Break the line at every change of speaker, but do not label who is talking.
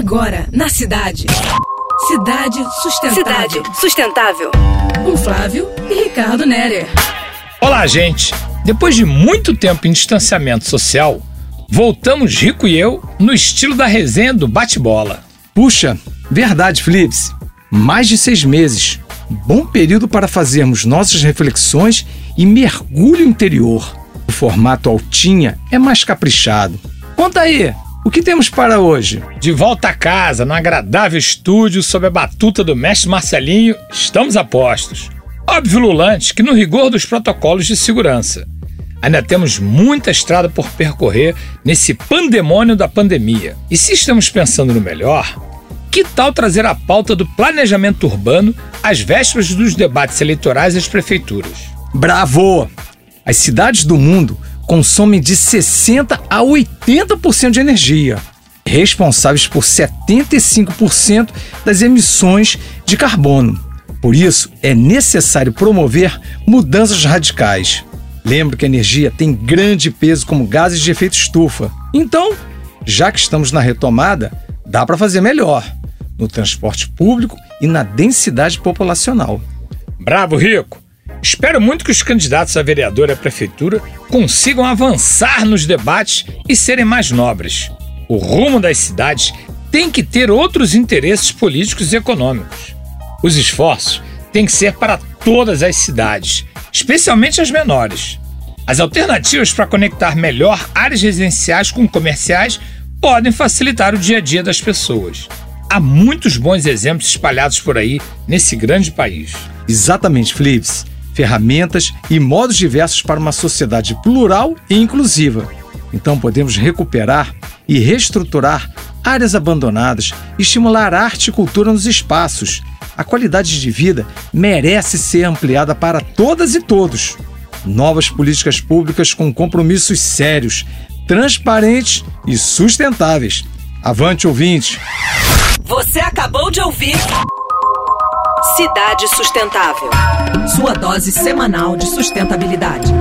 Agora, na cidade. Cidade Sustentável.
Cidade Sustentável.
Com Flávio e Ricardo Nerer.
Olá, gente. Depois de muito tempo em distanciamento social, voltamos Rico e eu no estilo da resenha do bate-bola.
Puxa, verdade, Flips. Mais de seis meses. Bom período para fazermos nossas reflexões e mergulho interior. O formato altinha é mais caprichado. Conta aí, o que temos para hoje?
De volta a casa, no agradável estúdio, sob a batuta do mestre Marcelinho, estamos a postos. Óbvio, Lulante, que no rigor dos protocolos de segurança. Ainda temos muita estrada por percorrer nesse pandemônio da pandemia. E se estamos pensando no melhor, que tal trazer a pauta do planejamento urbano às vésperas dos debates eleitorais das prefeituras?
Bravo! As cidades do mundo consomem de 60 a 80% de energia, responsáveis por 75% das emissões de carbono. Por isso, é necessário promover mudanças radicais. Lembro que a energia tem grande peso como gases de efeito estufa. Então, já que estamos na retomada, dá para fazer melhor no transporte público e na densidade populacional.
Bravo, Rico! Espero muito que os candidatos a vereador e à prefeitura consigam avançar nos debates e serem mais nobres. O rumo das cidades tem que ter outros interesses políticos e econômicos. Os esforços têm que ser para todas as cidades, especialmente as menores. As alternativas para conectar melhor áreas residenciais com comerciais podem facilitar o dia a dia das pessoas. Há muitos bons exemplos espalhados por aí nesse grande país.
Exatamente, Flips. Ferramentas e modos diversos para uma sociedade plural e inclusiva. Então podemos recuperar e reestruturar áreas abandonadas, estimular arte e cultura nos espaços, a qualidade de vida merece ser ampliada para todas e todos. Novas políticas públicas com compromissos sérios, transparentes e sustentáveis. Avante, ouvinte!
Você acabou de ouvir Cidade Sustentável.
Sua dose semanal de sustentabilidade.